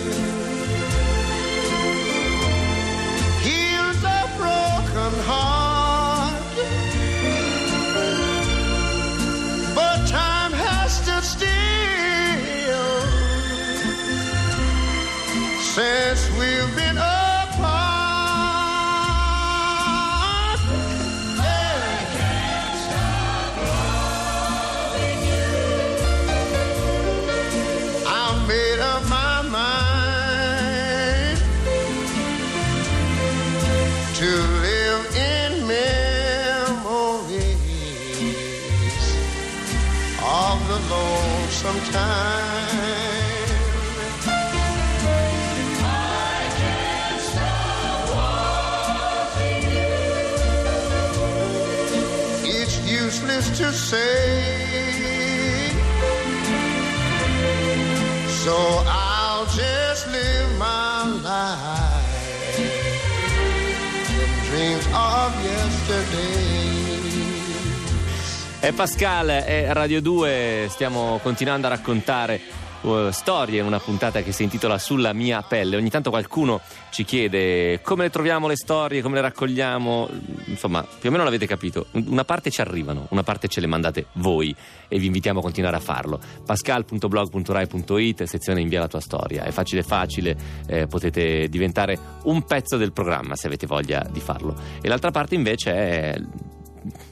È Pascal, è Radio 2, stiamo continuando a raccontare uh, storie una puntata che si intitola Sulla mia pelle. Ogni tanto qualcuno ci chiede come le troviamo le storie, come le raccogliamo, insomma, più o meno l'avete capito. Una parte ci arrivano, una parte ce le mandate voi e vi invitiamo a continuare a farlo. pascal.blog.rai.it, sezione invia la tua storia. È facile facile, eh, potete diventare un pezzo del programma se avete voglia di farlo. E l'altra parte invece è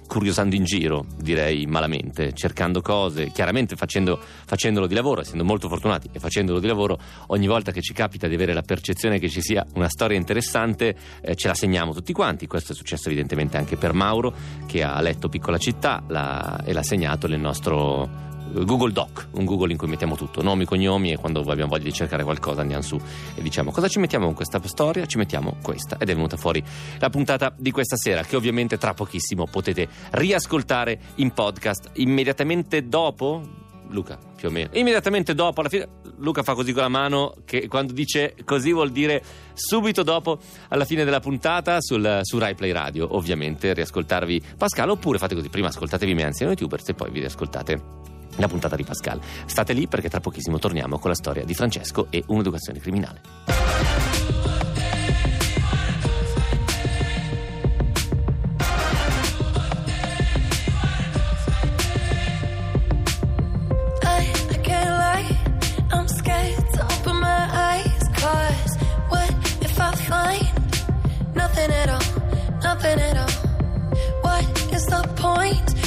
curiosando in giro, direi malamente, cercando cose, chiaramente facendo- facendolo di lavoro, essendo molto fortunati e facendolo di lavoro, ogni volta che ci capita di avere la percezione che ci sia una storia interessante, eh, ce la segniamo tutti quanti. Questo è successo evidentemente anche per Mauro, che ha letto Piccola città la- e l'ha segnato nel nostro Google Doc, un Google in cui mettiamo tutto, nomi, cognomi e quando abbiamo voglia di cercare qualcosa andiamo su e diciamo cosa ci mettiamo in questa storia, ci mettiamo questa. Ed è venuta fuori la puntata di questa sera che ovviamente tra pochissimo potete riascoltare in podcast. Immediatamente dopo Luca, più o meno. Immediatamente dopo, alla fine, Luca fa così con la mano che quando dice così vuol dire subito dopo, alla fine della puntata, sul, su Rai Play Radio, ovviamente, riascoltarvi Pascal, oppure fate così, prima ascoltatevi me anziano YouTubers e poi vi riascoltate la puntata di Pascal. State lì perché tra pochissimo torniamo con la storia di Francesco e un'educazione criminale. nothing at all. What is the point?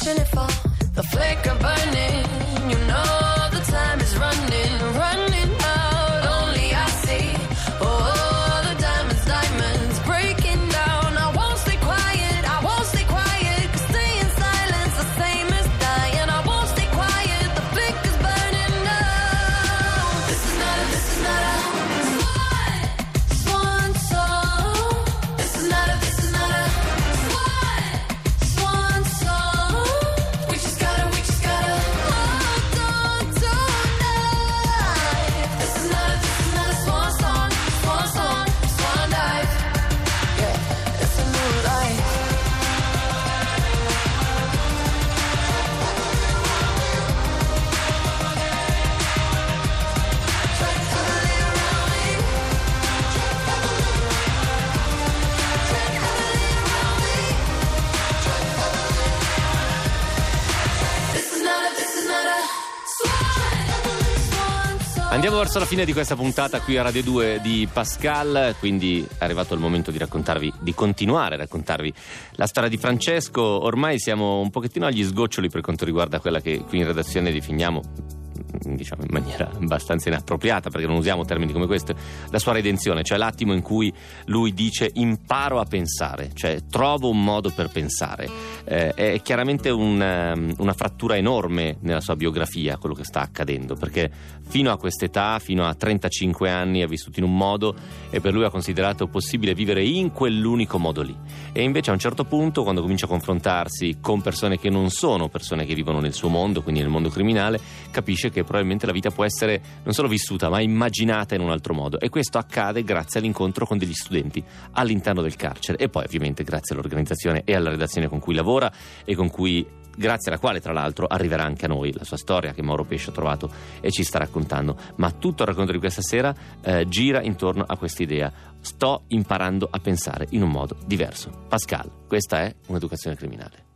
Watching it fall, the flicker burning. Verso la fine di questa puntata qui a Radio 2 di Pascal, quindi è arrivato il momento di raccontarvi, di continuare a raccontarvi la storia di Francesco. Ormai siamo un pochettino agli sgoccioli per quanto riguarda quella che qui in redazione definiamo diciamo in maniera abbastanza inappropriata perché non usiamo termini come questo la sua redenzione, cioè l'attimo in cui lui dice imparo a pensare, cioè trovo un modo per pensare. Eh, è chiaramente un, ehm, una frattura enorme nella sua biografia quello che sta accadendo perché fino a quest'età, fino a 35 anni ha vissuto in un modo e per lui ha considerato possibile vivere in quell'unico modo lì e invece a un certo punto quando comincia a confrontarsi con persone che non sono persone che vivono nel suo mondo, quindi nel mondo criminale, capisce che probabilmente la vita può essere non solo vissuta ma immaginata in un altro modo. E questo accade grazie all'incontro con degli studenti all'interno del carcere. E poi ovviamente grazie all'organizzazione e alla redazione con cui lavora e con cui grazie alla quale tra l'altro arriverà anche a noi la sua storia che Mauro Pesce ha trovato e ci sta raccontando. Ma tutto il racconto di questa sera eh, gira intorno a questa idea sto imparando a pensare in un modo diverso. Pascal questa è un'educazione criminale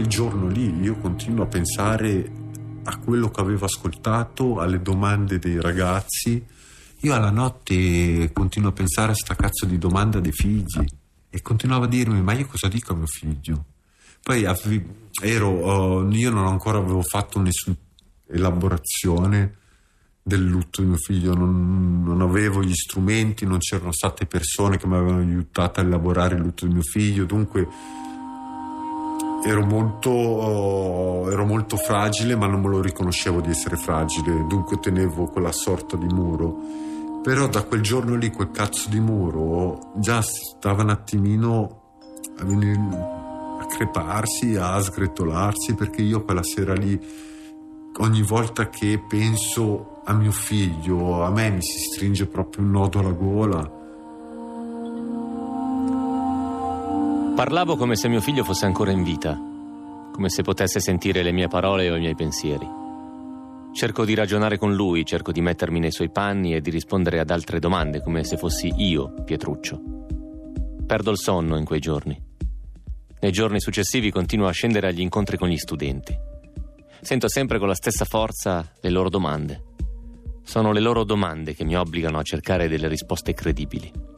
quel giorno lì io continuo a pensare a quello che avevo ascoltato, alle domande dei ragazzi. Io alla notte continuo a pensare a sta cazzo di domanda dei figli e continuavo a dirmi ma io cosa dico a mio figlio? Poi ero, eh, io non ancora avevo fatto nessuna elaborazione del lutto di mio figlio, non, non avevo gli strumenti, non c'erano state persone che mi avevano aiutato a elaborare il lutto di mio figlio, dunque ero molto, ero molto fragile, ma non me lo riconoscevo di essere fragile, dunque tenevo quella sorta di muro. Però da quel giorno lì, quel cazzo di muro già stava un attimino a, a creparsi, a sgretolarsi, perché io quella sera lì, ogni volta che penso a mio figlio, a me mi si stringe proprio un nodo alla gola. Parlavo come se mio figlio fosse ancora in vita, come se potesse sentire le mie parole o i miei pensieri. Cerco di ragionare con lui, cerco di mettermi nei suoi panni e di rispondere ad altre domande come se fossi io, Pietruccio. Perdo il sonno in quei giorni. Nei giorni successivi continuo a scendere agli incontri con gli studenti. Sento sempre con la stessa forza le loro domande. Sono le loro domande che mi obbligano a cercare delle risposte credibili.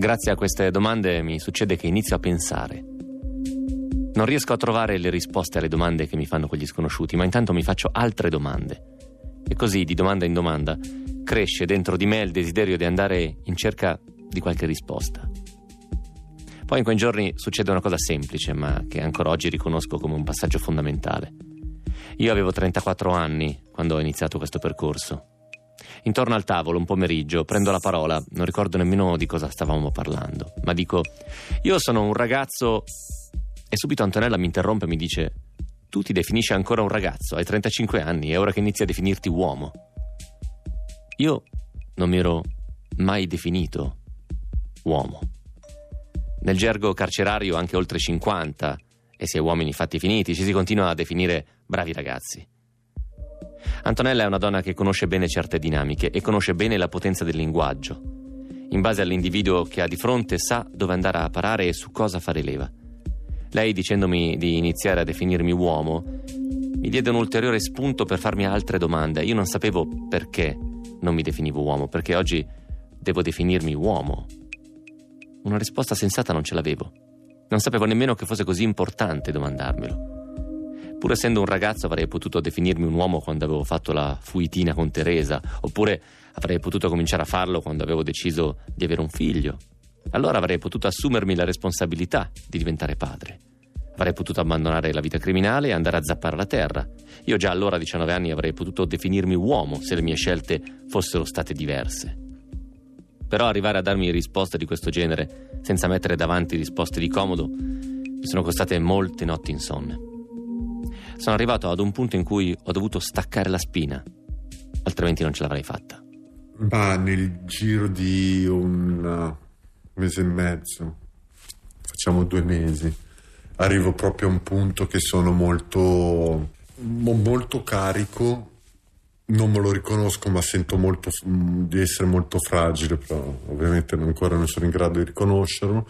Grazie a queste domande mi succede che inizio a pensare Non riesco a trovare le risposte alle domande che mi fanno quegli sconosciuti, ma intanto mi faccio altre domande. E così, di domanda in domanda, cresce dentro di me il desiderio di andare in cerca di qualche risposta. Poi in quei giorni succede una cosa semplice, ma che ancora oggi riconosco come un passaggio fondamentale. Io avevo 34 anni quando ho iniziato questo percorso. Intorno al tavolo, un pomeriggio, prendo la parola, non ricordo nemmeno di cosa stavamo parlando, ma dico, io sono un ragazzo... E subito Antonella mi interrompe e mi dice, tu ti definisci ancora un ragazzo, hai 35 anni, è ora che inizi a definirti uomo. Io non mi ero mai definito uomo. Nel gergo carcerario anche oltre 50, e si è uomini fatti finiti, ci si continua a definire bravi ragazzi. Antonella è una donna che conosce bene certe dinamiche e conosce bene la potenza del linguaggio. In base all'individuo che ha di fronte sa dove andare a parare e su cosa fare leva. Lei, dicendomi di iniziare a definirmi uomo, mi diede un ulteriore spunto per farmi altre domande. Io non sapevo perché non mi definivo uomo, perché oggi devo definirmi uomo. Una risposta sensata non ce l'avevo. Non sapevo nemmeno che fosse così importante domandarmelo. Pur essendo un ragazzo avrei potuto definirmi un uomo quando avevo fatto la fuitina con Teresa, oppure avrei potuto cominciare a farlo quando avevo deciso di avere un figlio. Allora avrei potuto assumermi la responsabilità di diventare padre. Avrei potuto abbandonare la vita criminale e andare a zappare la terra. Io già allora a 19 anni avrei potuto definirmi uomo se le mie scelte fossero state diverse. Però arrivare a darmi risposte di questo genere, senza mettere davanti risposte di comodo, mi sono costate molte notti insonne. Sono arrivato ad un punto in cui ho dovuto staccare la spina, altrimenti non ce l'avrei fatta. Ma nel giro di un mese e mezzo, facciamo due mesi, arrivo proprio a un punto che sono molto, mo- molto carico. Non me lo riconosco, ma sento molto, di essere molto fragile, però ovviamente ancora non sono in grado di riconoscerlo.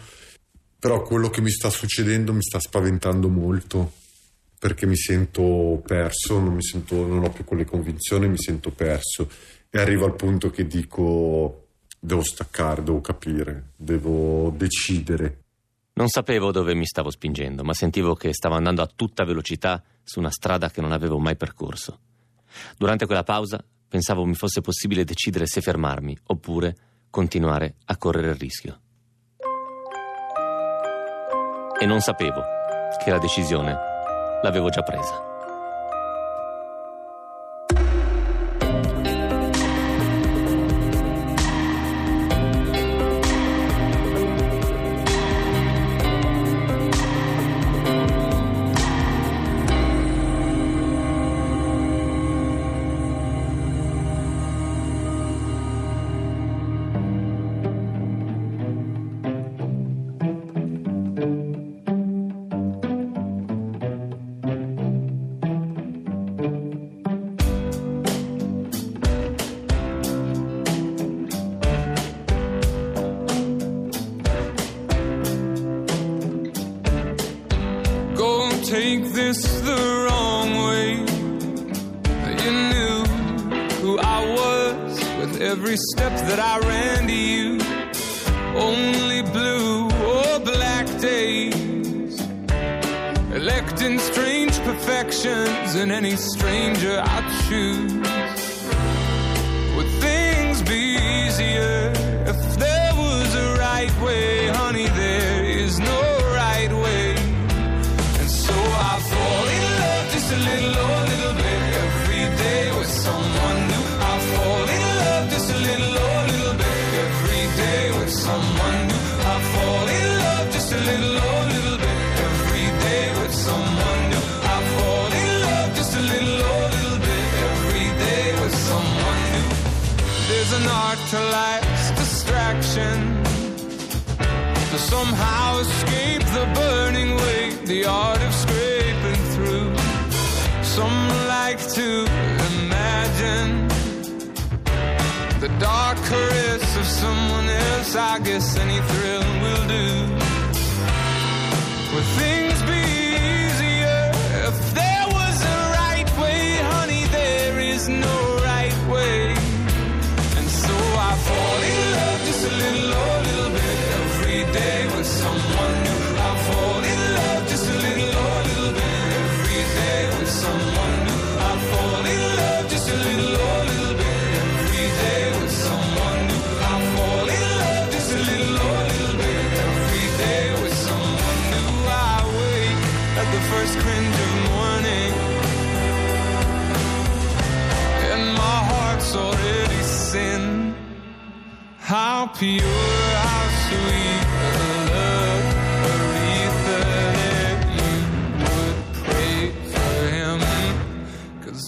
Però quello che mi sta succedendo mi sta spaventando molto perché mi sento perso, non, mi sento, non ho più quelle convinzioni, mi sento perso e arrivo al punto che dico devo staccare, devo capire, devo decidere. Non sapevo dove mi stavo spingendo, ma sentivo che stavo andando a tutta velocità su una strada che non avevo mai percorso. Durante quella pausa pensavo mi fosse possibile decidere se fermarmi oppure continuare a correre il rischio. E non sapevo che la decisione l'avevo già presa. That I ran to you. Only blue or black days. Electing strange perfections in any stranger I'd choose. Else. I guess any thrill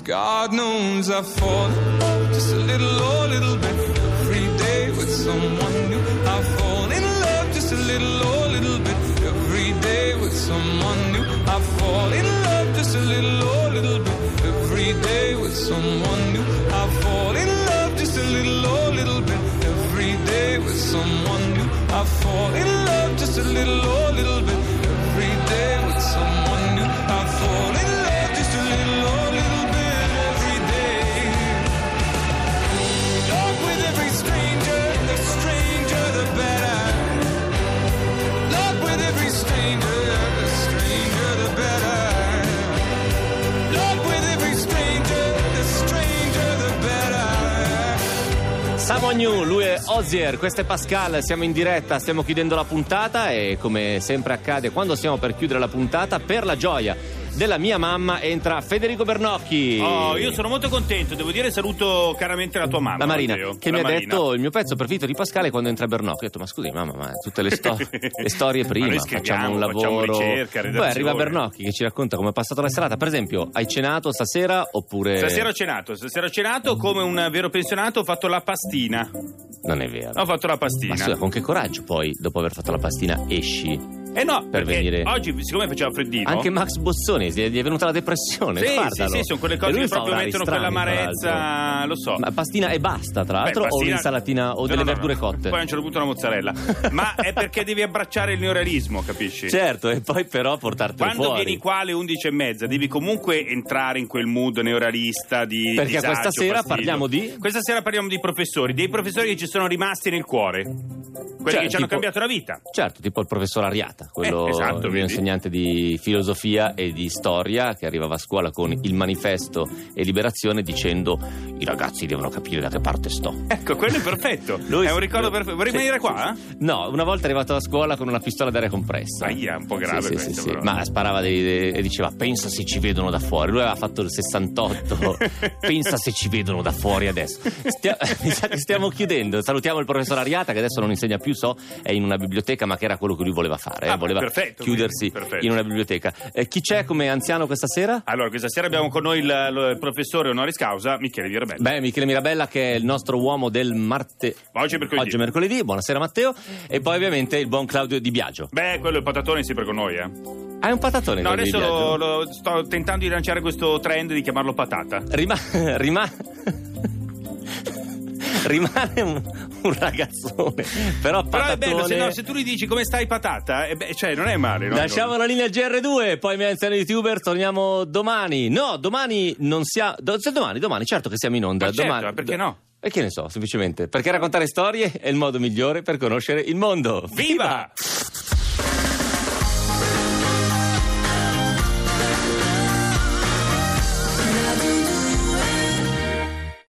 God knows I love just a little, New, lui è Ozier, questo è Pascal, siamo in diretta, stiamo chiudendo la puntata e come sempre accade quando stiamo per chiudere la puntata, per la gioia della mia mamma entra Federico Bernocchi. Oh, io sono molto contento, devo dire saluto caramente la tua mamma. La Marina, Matteo. che La mi ha Marina. detto il mio pezzo preferito di Pascale quando entra Bernocchi. Ho detto, ma scusi, mamma, ma tutte le, sto- le storie Ma prima, facciamo un facciamo lavoro. ricerca, Poi arriva Bernocchi che ci racconta come è passata la serata. Per esempio, hai cenato stasera oppure. Stasera ho cenato, stasera ho cenato come un vero pensionato, ho fatto la pastina. Non è vero. Ho fatto la pastina. Ma scusa, con che coraggio poi, dopo aver fatto la pastina, esci? Eh no, per venire- oggi siccome faceva freddino. Anche Max Bozzoni gli è venuta la depressione. Sì, sì, sì, sono quelle cose che proprio mettono strani, tra quell'amarezza, lo so. Ma pastina e basta, tra l'altro, Beh, o pastina- l'insalatina o No, delle no, verdure no. cotte? Poi a un certo punto la mozzarella. Ma è perché devi abbracciare il neorealismo, capisci? Certo, e poi però Quando fuori. vieni qua alle 11 e mezza devi comunque entrare in quel mood neorealista di Perché disagio, questa sera fastidio. parliamo di- Questa sera parliamo di professori, dei professori che ci sono rimasti nel cuore. Quelli Cioè, che ci hanno tipo- cambiato la vita. Certo, tipo il professor Ariata, quello Eh, esatto, mio insegnante di filosofia e di storia che arrivava a scuola con il manifesto e liberazione dicendo i ragazzi devono capire da che parte sto. Ecco, quello è perfetto. Lui- è un ricordo perfetto. Vorrei venire sì, qua? eh? No, una volta è arrivato a scuola con una pistola d'aria compressa. Aia, un po' grave Sì, questo, sì, sì. Ma sparava dei- dei- e diceva pensa se ci vedono da fuori. Lui aveva fatto il 68. pensa se ci vedono da fuori adesso. Stia- stiamo chiudendo. Salutiamo il professor Ariata che adesso non insegna più, so, è in una biblioteca, ma che era quello che lui voleva fare. Ah, voleva perfetto, chiudersi perfetto. in una biblioteca. Eh, chi c'è come anziano questa sera? Allora, questa sera abbiamo con noi il, il professore honoris causa Michele Virabella. Beh, Michele Mirabella che è il nostro uomo del martedì. Oggi è mercoledì. Oggi è mercoledì, buonasera Matteo. E poi ovviamente il buon Claudio Di Biagio. Beh, quello è il patatone è sempre con noi, eh. Hai un patatone No, adesso lo- lo- sto tentando di lanciare questo trend di chiamarlo patata. Rima- rima- rimane un, un ragazzone, però Però è bello, se, patatone. no, se tu gli dici come stai patata, eh beh, cioè non è male, no? Lasciamo la linea GR2, poi mi anziano youtuber, torniamo domani. No, domani non siamo. do- domani, domani, certo che siamo in onda. Ma certo, domani, ma perché no? E che ne so, semplicemente. Perché raccontare storie è il modo migliore per conoscere il mondo. Viva!